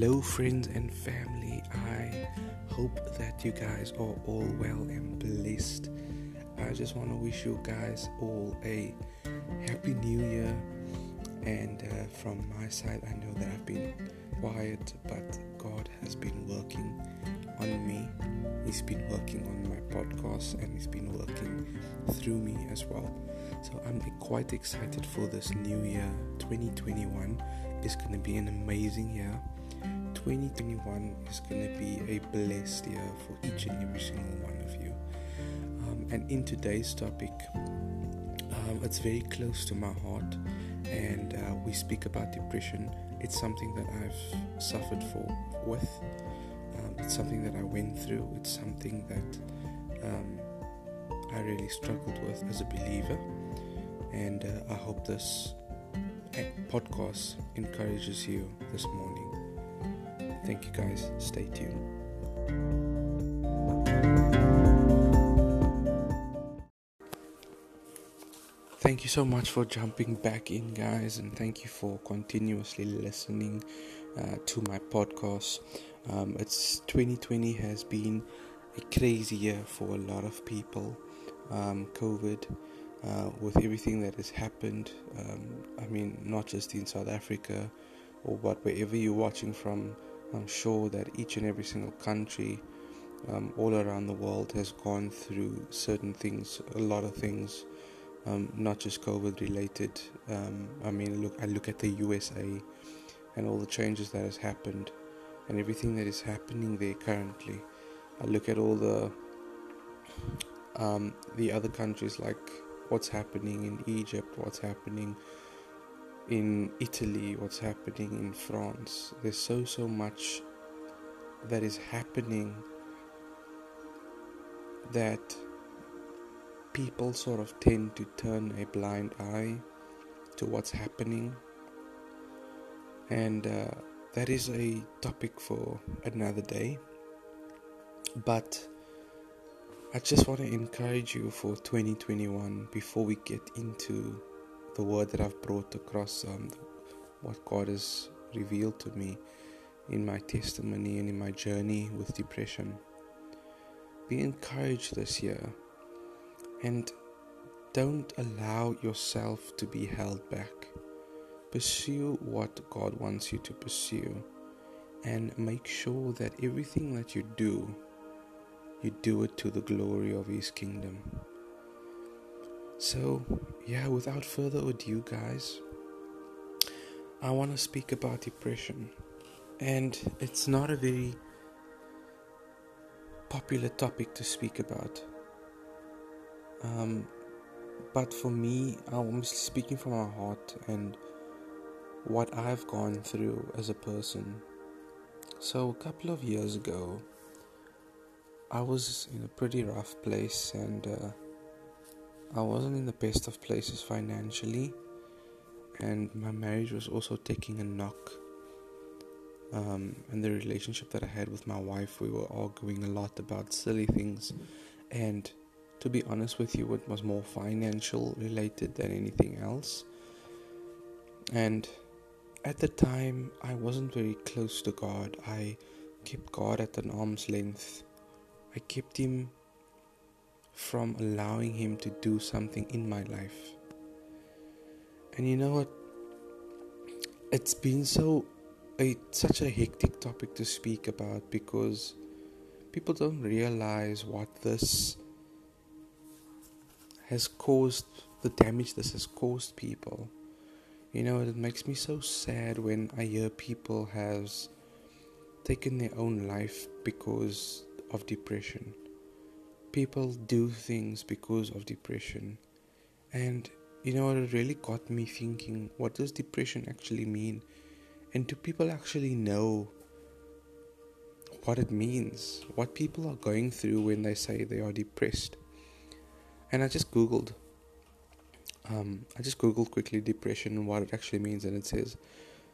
Hello, friends and family. I hope that you guys are all well and blessed. I just want to wish you guys all a happy new year. And uh, from my side, I know that I've been quiet, but God has been working on me. He's been working on my podcast and He's been working through me as well. So I'm quite excited for this new year. 2021 is going to be an amazing year. 2021 is going to be a blessed year for each and every single one of you. Um, and in today's topic, um, it's very close to my heart, and uh, we speak about depression. It's something that I've suffered for with. Um, it's something that I went through. It's something that um, I really struggled with as a believer, and uh, I hope this uh, podcast encourages you this morning. Thank you guys. Stay tuned. Thank you so much for jumping back in, guys, and thank you for continuously listening uh, to my podcast. Um, it's 2020 has been a crazy year for a lot of people. Um, COVID, uh, with everything that has happened, um, I mean, not just in South Africa or but wherever you're watching from sure that each and every single country um, all around the world has gone through certain things, a lot of things, um, not just COVID related. Um, I mean, look, I look at the USA and all the changes that has happened and everything that is happening there currently. I look at all the um, the other countries like what's happening in Egypt, what's happening in Italy, what's happening in France. There's so, so much that is happening that people sort of tend to turn a blind eye to what's happening. And uh, that is a topic for another day. But I just want to encourage you for 2021 before we get into the word that I've brought across, um, what God has revealed to me in my testimony and in my journey with depression. Be encouraged this year and don't allow yourself to be held back. Pursue what God wants you to pursue and make sure that everything that you do, you do it to the glory of His kingdom. So, yeah, without further ado, guys, I want to speak about depression. And it's not a very popular topic to speak about. Um, but for me, I'm speaking from my heart and what I've gone through as a person. So, a couple of years ago, I was in a pretty rough place and uh, I wasn't in the best of places financially, and my marriage was also taking a knock. Um, and the relationship that I had with my wife, we were arguing a lot about silly things, and to be honest with you, it was more financial related than anything else. And at the time, I wasn't very close to God. I kept God at an arm's length. I kept Him from allowing Him to do something in my life. And you know what? It's been so a such a hectic topic to speak about because people don't realize what this has caused the damage this has caused people. You know, it makes me so sad when I hear people has taken their own life because of depression people do things because of depression. And you know, it really got me thinking what does depression actually mean? And do people actually know what it means? What people are going through when they say they are depressed? And I just googled. Um, I just googled quickly depression and what it actually means, and it says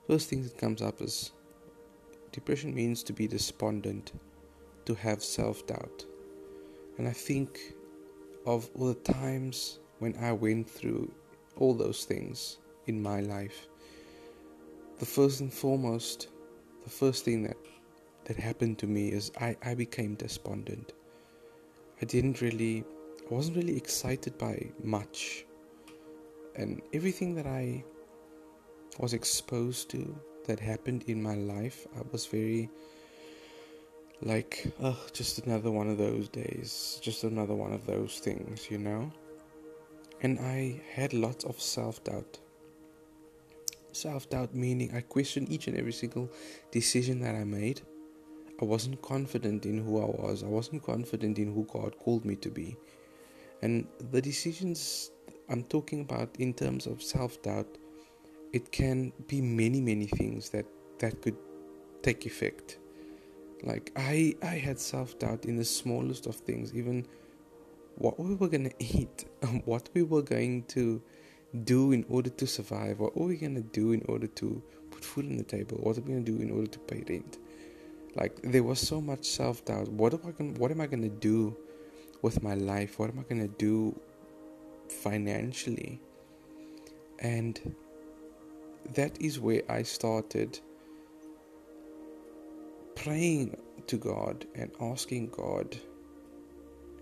first thing that comes up is depression means to be despondent, to have self doubt, and I think of all the times when I went through all those things in my life. The first and foremost, the first thing that that happened to me is I, I became despondent. I didn't really I wasn't really excited by much. And everything that I was exposed to that happened in my life, I was very like, oh, just another one of those days, just another one of those things, you know? And I had lots of self doubt. Self doubt meaning I questioned each and every single decision that I made. I wasn't confident in who I was, I wasn't confident in who God called me to be. And the decisions I'm talking about in terms of self doubt, it can be many, many things that, that could take effect like I I had self doubt in the smallest of things, even what we were gonna eat, what we were going to do in order to survive, what were we gonna do in order to put food on the table, what are we gonna do in order to pay rent. Like there was so much self doubt. What am I gonna what am I gonna do with my life? What am I gonna do financially? And that is where I started praying to God and asking God,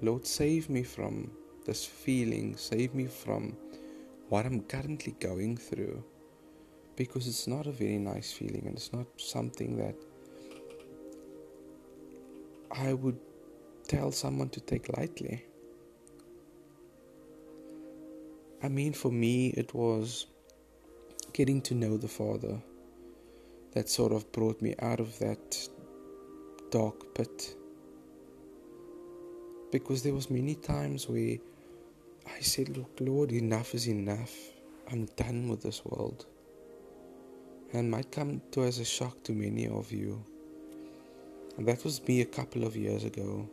Lord, save me from this feeling, save me from what I'm currently going through. Because it's not a very nice feeling and it's not something that I would tell someone to take lightly. I mean, for me, it was getting to know the Father that sort of brought me out of that dark pit because there was many times where I said, "Look, Lord, enough is enough. I'm done with this world." And might come to as a shock to many of you. And that was me a couple of years ago.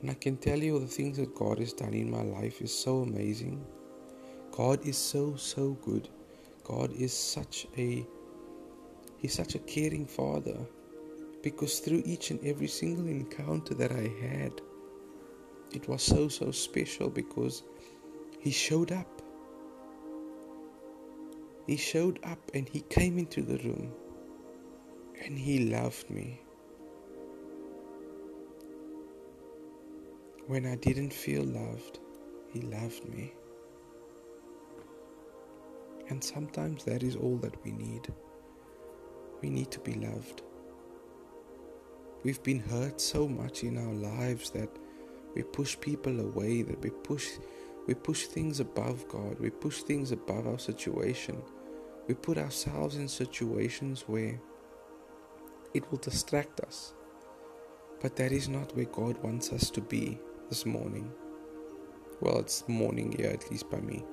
And I can tell you the things that God has done in my life is so amazing. God is so so good. God is such a He's such a caring father because through each and every single encounter that I had, it was so, so special because He showed up. He showed up and He came into the room and He loved me. When I didn't feel loved, He loved me. And sometimes that is all that we need. We need to be loved. We've been hurt so much in our lives that we push people away, that we push we push things above God, we push things above our situation. We put ourselves in situations where it will distract us. But that is not where God wants us to be this morning. Well, it's morning here, at least by me.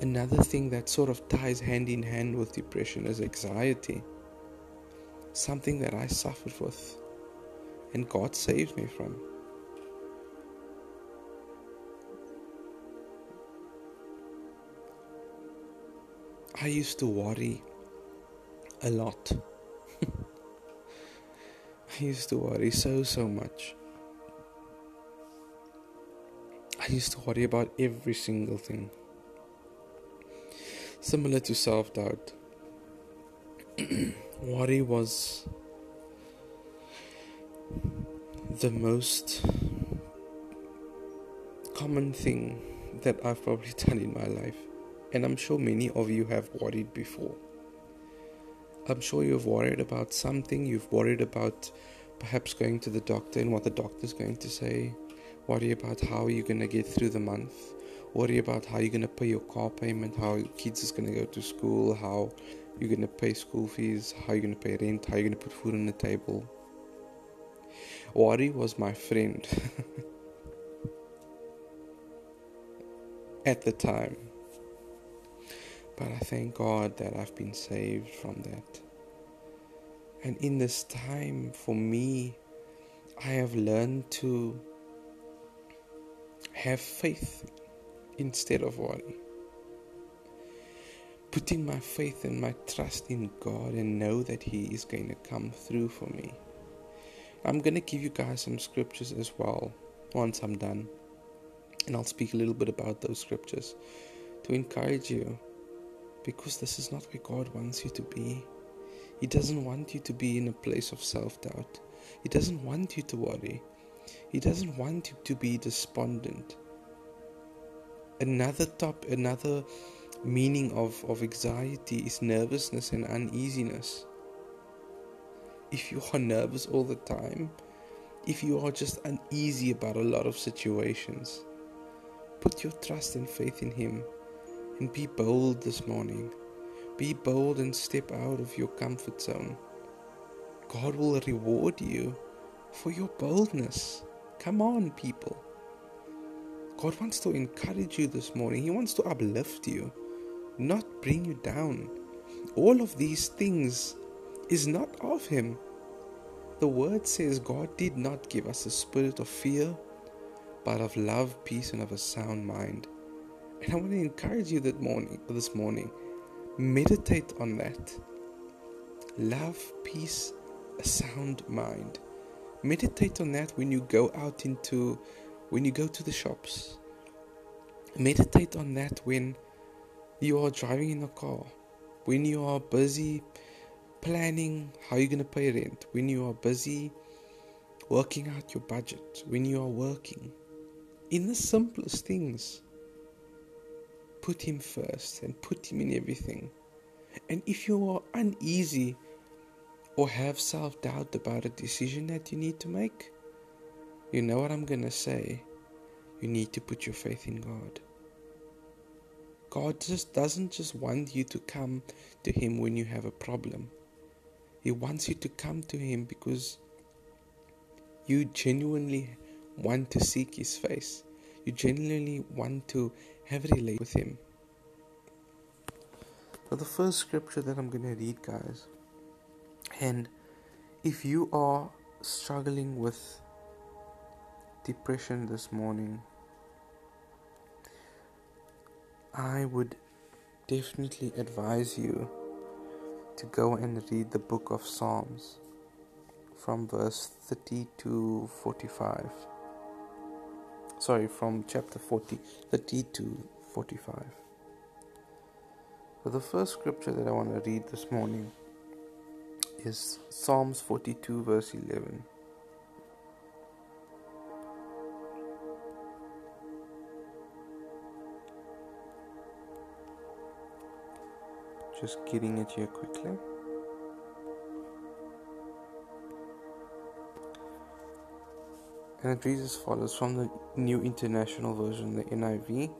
Another thing that sort of ties hand in hand with depression is anxiety something that I suffered with and God saved me from. I used to worry a lot. I used to worry so, so much. I used to worry about every single thing. Similar to self doubt. Worry was the most common thing that I've probably done in my life. And I'm sure many of you have worried before. I'm sure you've worried about something, you've worried about perhaps going to the doctor and what the doctor's going to say, worry about how you're going to get through the month, worry about how you're going to pay your car payment, how your kids is going to go to school, how you're going to pay school fees, how you're going to pay rent, how you're going to put food on the table. Worry was my friend at the time. But I thank God that I've been saved from that. And in this time, for me, I have learned to have faith instead of worry putting my faith and my trust in God and know that He is going to come through for me. I'm going to give you guys some scriptures as well once I'm done. And I'll speak a little bit about those scriptures to encourage you because this is not where God wants you to be. He doesn't want you to be in a place of self doubt. He doesn't want you to worry. He doesn't want you to be despondent. Another top, another meaning of, of anxiety is nervousness and uneasiness. If you are nervous all the time, if you are just uneasy about a lot of situations, put your trust and faith in Him and be bold this morning. Be bold and step out of your comfort zone. God will reward you for your boldness. Come on, people. God wants to encourage you this morning. He wants to uplift you, not bring you down. All of these things is not of Him. The word says God did not give us a spirit of fear, but of love, peace, and of a sound mind. And I want to encourage you that morning, this morning, meditate on that. Love, peace, a sound mind. Meditate on that when you go out into, when you go to the shops. Meditate on that when you are driving in a car, when you are busy planning how you're going to pay rent, when you are busy working out your budget, when you are working, in the simplest things, put Him first and put Him in everything. And if you are uneasy or have self doubt about a decision that you need to make, you know what I'm going to say. You need to put your faith in God. God just doesn't just want you to come to Him when you have a problem. He wants you to come to Him because you genuinely want to seek His face. You genuinely want to have a relate with Him. Now, the first scripture that I'm going to read, guys, and if you are struggling with depression this morning, I would definitely advise you to go and read the book of Psalms from verse 30 to 45. Sorry, from chapter 40, 30 to 45. So, the first scripture that I want to read this morning is Psalms 42, verse 11. Just getting it here quickly. And it reads as follows from the New International Version, the NIV.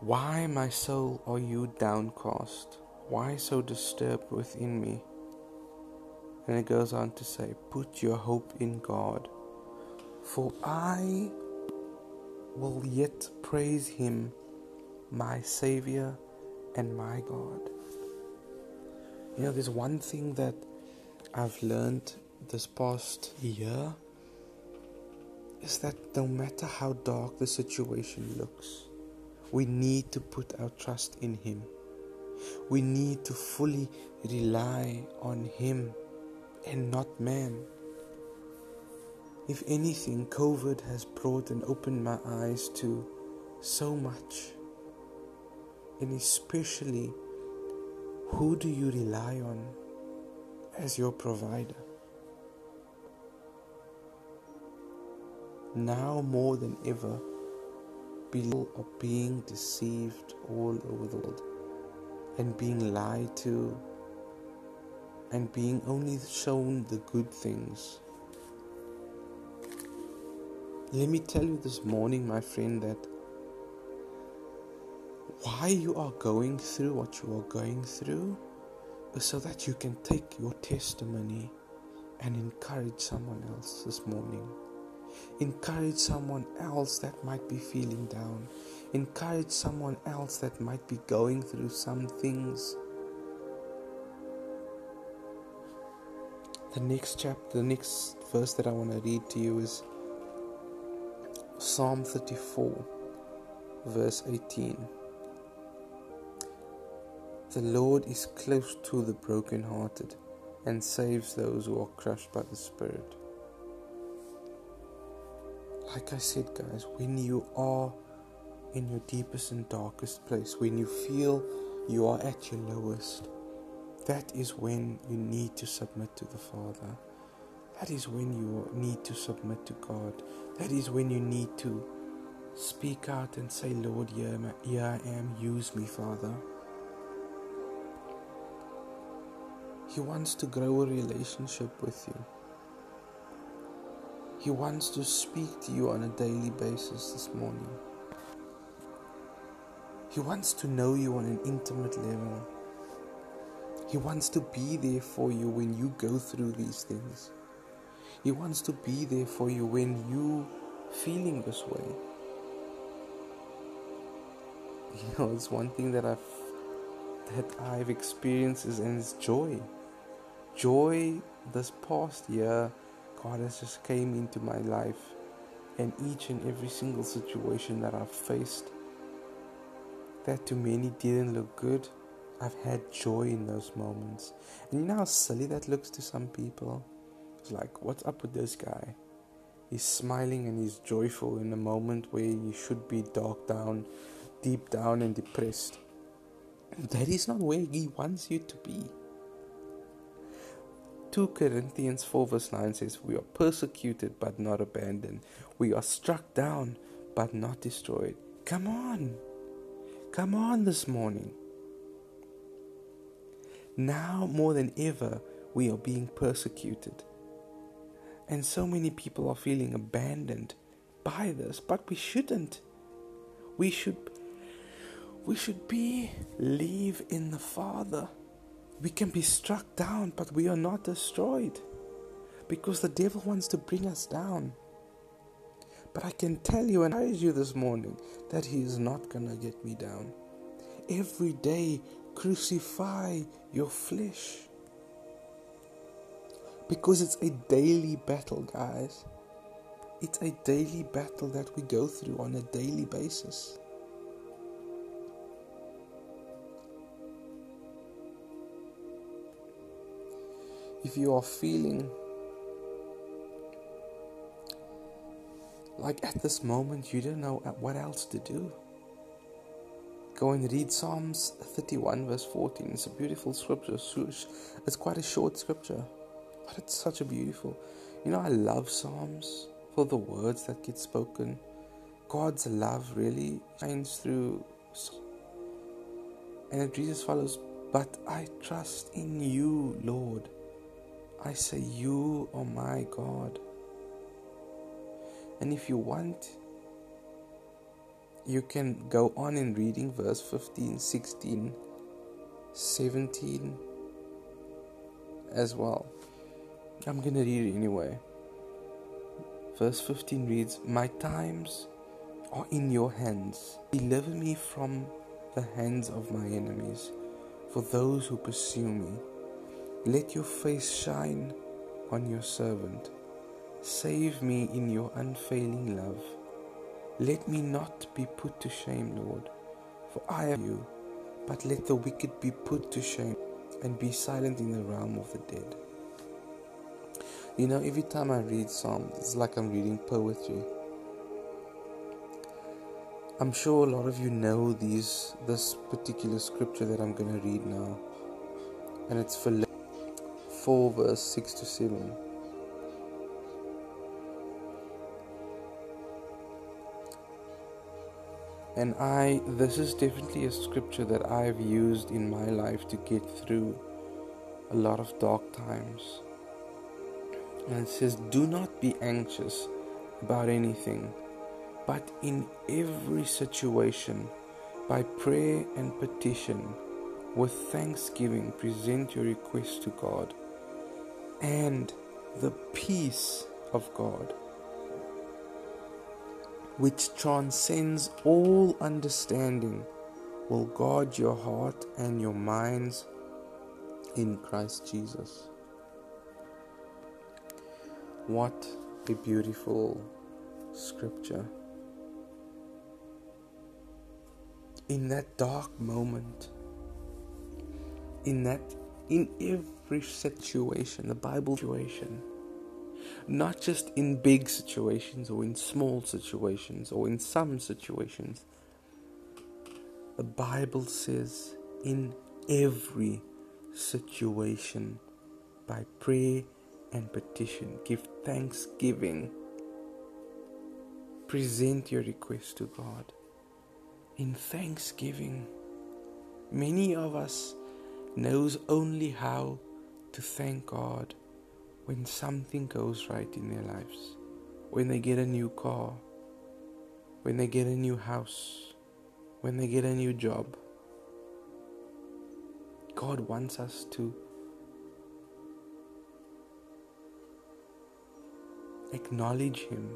Why, my soul, are you downcast? Why so disturbed within me? And it goes on to say, Put your hope in God, for I will yet praise Him, my Savior and my God. You know, there's one thing that I've learned this past year is that no matter how dark the situation looks, we need to put our trust in Him. We need to fully rely on Him and not man. If anything, COVID has brought and opened my eyes to so much and especially who do you rely on as your provider? Now more than ever, people are being deceived all over the world and being lied to and being only shown the good things. Let me tell you this morning, my friend, that why you are going through what you are going through is so that you can take your testimony and encourage someone else this morning. Encourage someone else that might be feeling down. Encourage someone else that might be going through some things. The next chapter, the next verse that I want to read to you is Psalm 34, verse 18. The Lord is close to the brokenhearted and saves those who are crushed by the Spirit. Like I said, guys, when you are in your deepest and darkest place, when you feel you are at your lowest, that is when you need to submit to the Father. That is when you need to submit to God. That is when you need to speak out and say, Lord, here, I am, use me, Father. He wants to grow a relationship with you. He wants to speak to you on a daily basis this morning. He wants to know you on an intimate level. He wants to be there for you when you go through these things. He wants to be there for you when you feeling this way. You know, it's one thing that I've that I've experienced is and it's joy. Joy this past year, God has just came into my life and each and every single situation that I've faced that to many didn't look good, I've had joy in those moments. And you know how silly that looks to some people? It's like, what's up with this guy? He's smiling and he's joyful in a moment where you should be dark down, deep down, and depressed. That is not where he wants you to be. 2 Corinthians 4 verse 9 says, We are persecuted but not abandoned. We are struck down but not destroyed. Come on. Come on this morning. Now more than ever, we are being persecuted. And so many people are feeling abandoned by this, but we shouldn't. We should we should be live in the Father. We can be struck down, but we are not destroyed because the devil wants to bring us down. But I can tell you and encourage you this morning that he is not going to get me down. Every day, crucify your flesh. Because it's a daily battle, guys. It's a daily battle that we go through on a daily basis. If you are feeling like at this moment you don't know what else to do, go and read Psalms 31, verse 14. It's a beautiful scripture. It's quite a short scripture, but it's such a beautiful. You know, I love Psalms for the words that get spoken. God's love really shines through. And reads follows But I trust in you, Lord. I say, You, oh my God. And if you want, you can go on in reading verse 15, 16, 17 as well. I'm going to read it anyway. Verse 15 reads, My times are in your hands. Deliver me from the hands of my enemies, for those who pursue me. Let your face shine on your servant. Save me in your unfailing love. Let me not be put to shame, Lord, for I am you. But let the wicked be put to shame and be silent in the realm of the dead. You know, every time I read Psalms, it's like I'm reading poetry. I'm sure a lot of you know these this particular scripture that I'm going to read now. And it's Philippians 4, verse 6 to 7. And I, this is definitely a scripture that I've used in my life to get through a lot of dark times. And it says, Do not be anxious about anything, but in every situation, by prayer and petition, with thanksgiving, present your requests to God and the peace of God, which transcends all understanding, will guard your heart and your minds in Christ Jesus. What a beautiful scripture. In that dark moment, in that, in every situation, the Bible situation. Not just in big situations or in small situations or in some situations. The Bible says in every situation by prayer and petition. Give thanksgiving. Present your request to God in thanksgiving. Many of us knows only how to thank God when something goes right in their lives. When they get a new car, when they get a new house, when they get a new job. God wants us to acknowledge Him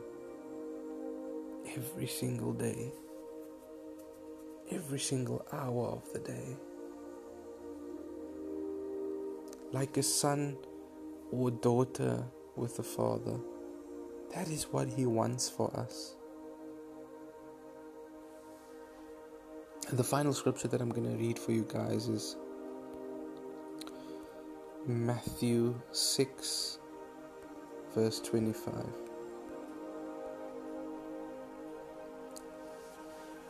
every single day, every single hour of the day. Like a son or daughter with a father. That is what He wants for us. And the final scripture that I'm going to read for you guys is Matthew 6, verse 25.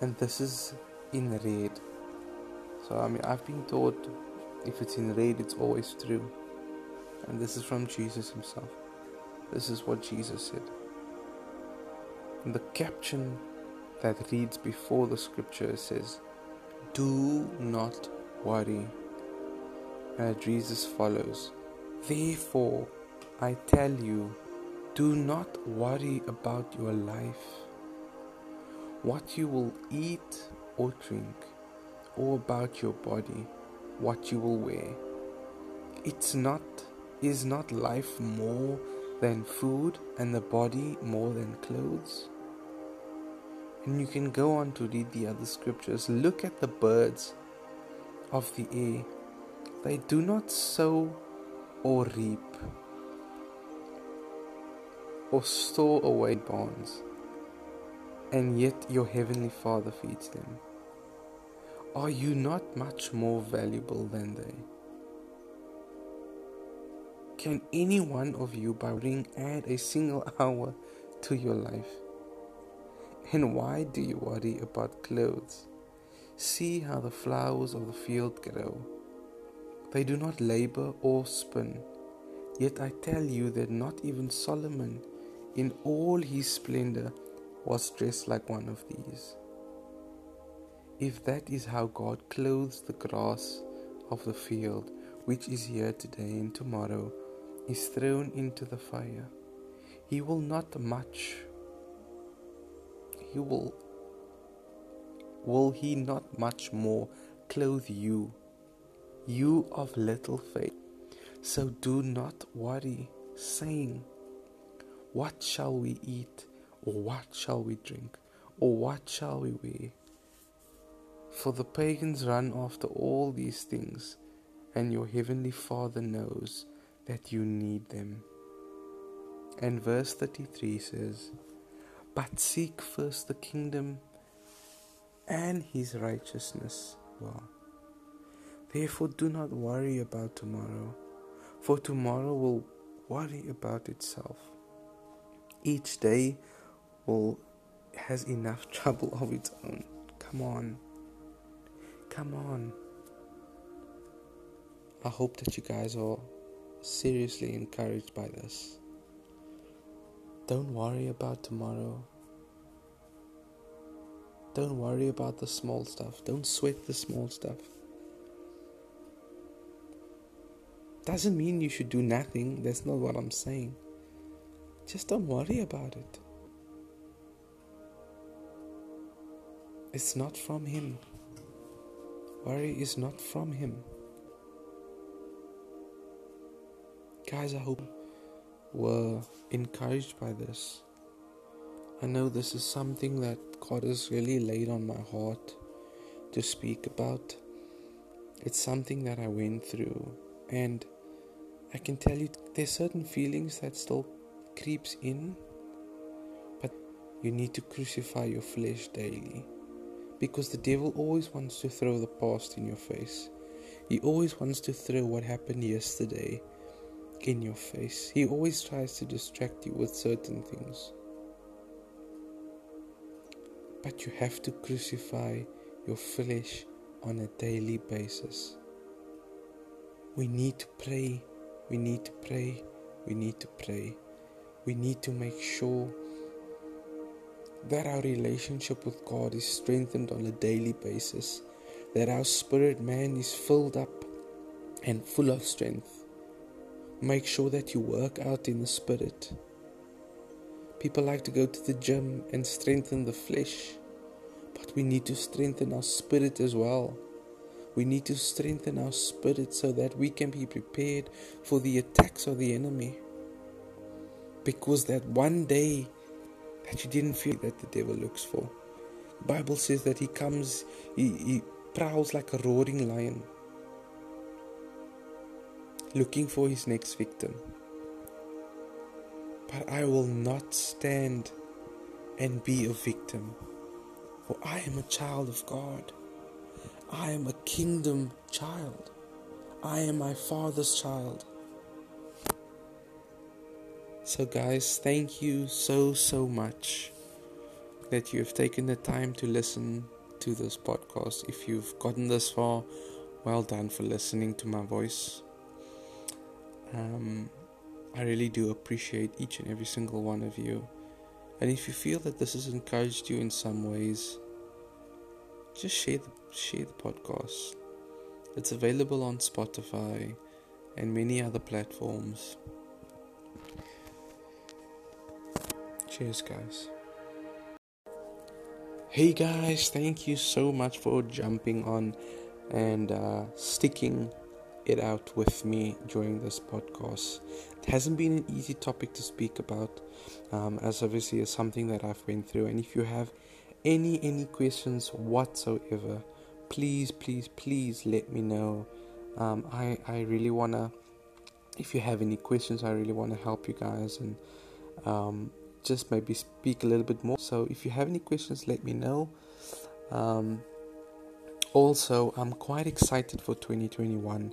And this is in red. So, I mean, I've been taught if it's in red, it's always true. And this is from Jesus himself. This is what Jesus said. And the caption that reads before the scripture says, Do not worry. And as follows Therefore, I tell you, do not worry about your life, what you will eat or drink, or about your body, what you will wear. It's not is not life more than food and the body more than clothes? And you can go on to read the other scriptures. Look at the birds of the air. They do not sow or reap or store away barns, and yet your heavenly Father feeds them. Are you not much more valuable than they? Can any one of you by ring add a single hour to your life? And why do you worry about clothes? See how the flowers of the field grow. They do not labor or spin. Yet I tell you that not even Solomon, in all his splendor, was dressed like one of these. If that is how God clothes the grass of the field, which is here today and tomorrow, is thrown into the fire, he will not much. He will will he not much more clothe you? You of little faith. So do not worry saying what shall we eat? Or what shall we drink? Or what shall we wear for the pagans run after all these things and your heavenly father knows that you need them. And verse 33 says, But seek first the kingdom and his righteousness. Well, therefore do not worry about tomorrow, for tomorrow will worry about itself. Each day will has enough trouble of its own. Come on. Come on. I hope that you guys are seriously encouraged by this. Don't worry about tomorrow. Don't worry about the small stuff. Don't sweat the small stuff. Doesn't mean you should do nothing. That's not what I'm saying. Just don't worry about it. It's not from Him. Worry is not from Him. Guys, I hope were encouraged by this. I know this is something that God has really laid on my heart to speak about. It's something that I went through, and I can tell you there's certain feelings that still creeps in, but you need to crucify your flesh daily because the devil always wants to throw the past in your face. He always wants to throw what happened yesterday in your face. He always tries to distract you with certain things. But you have to crucify your flesh on a daily basis. we need to pray. We need to pray. We need to pray. We need to make sure that our relationship with God is strengthened on a daily basis, that our spirit man is filled up and full of strength. Make sure that you work out in the spirit. People like to go to the gym and strengthen the flesh, but we need to strengthen our spirit as well. We need to strengthen our spirit so that we can be prepared for the attacks of the enemy. Because that one day that you didn't feel that the devil looks for. The Bible says that he comes, he, he prowls like a roaring lion, looking for his next victim. But I will not stand and be a victim, for I am a child of God. I am a kingdom child. I am my father's child. So, guys, thank you so, so much that you have taken the time to listen to this podcast. If you've gotten this far, well done for listening to my voice. Um, I really do appreciate each and every single one of you. And if you feel that this has encouraged you in some ways, just share the, share the podcast. It's available on Spotify and many other platforms. Cheers, guys. Hey, guys, thank you so much for jumping on and uh, sticking it out with me during this podcast. It hasn't been an easy topic to speak about, um, as obviously is something that I've went through. And if you have any any questions whatsoever, please, please, please let me know. Um, I I really wanna. If you have any questions, I really want to help you guys and um, just maybe speak a little bit more. So if you have any questions, let me know. Um, also, I'm quite excited for 2021,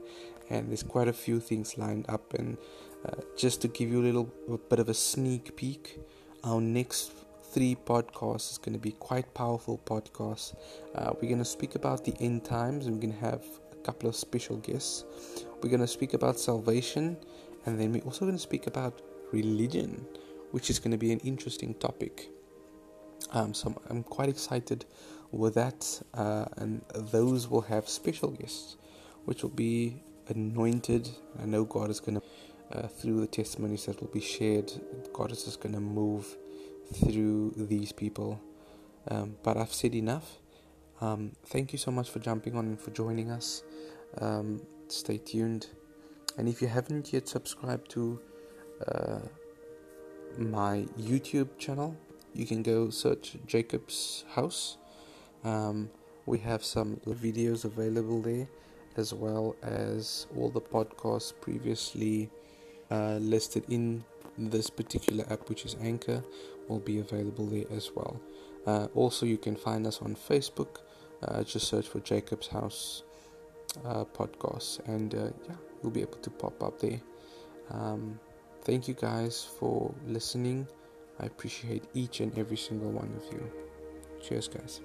and there's quite a few things lined up. And uh, just to give you a little a bit of a sneak peek, our next three podcasts is going to be quite powerful podcasts. Uh, we're going to speak about the end times, and we're going to have a couple of special guests. We're going to speak about salvation, and then we're also going to speak about religion which is going to be an interesting topic. Um, so I'm quite excited with that, uh, and those will have special guests, which will be anointed. I know God is going to, uh, through the testimonies that will be shared, God is just going to move through these people. Um, but I've said enough. Um, thank you so much for jumping on and for joining us. Um, stay tuned. And if you haven't yet subscribed to uh, my YouTube channel. You can go search Jacob's House. Um, we have some videos available there, as well as all the podcasts previously uh, listed in this particular app, which is Anchor, will be available there as well. Uh, also, you can find us on Facebook. Uh, just search for Jacob's House uh, podcast, and uh, yeah, you'll be able to pop up there. Um, Thank you guys for listening. I appreciate each and every single one of you. Cheers, guys.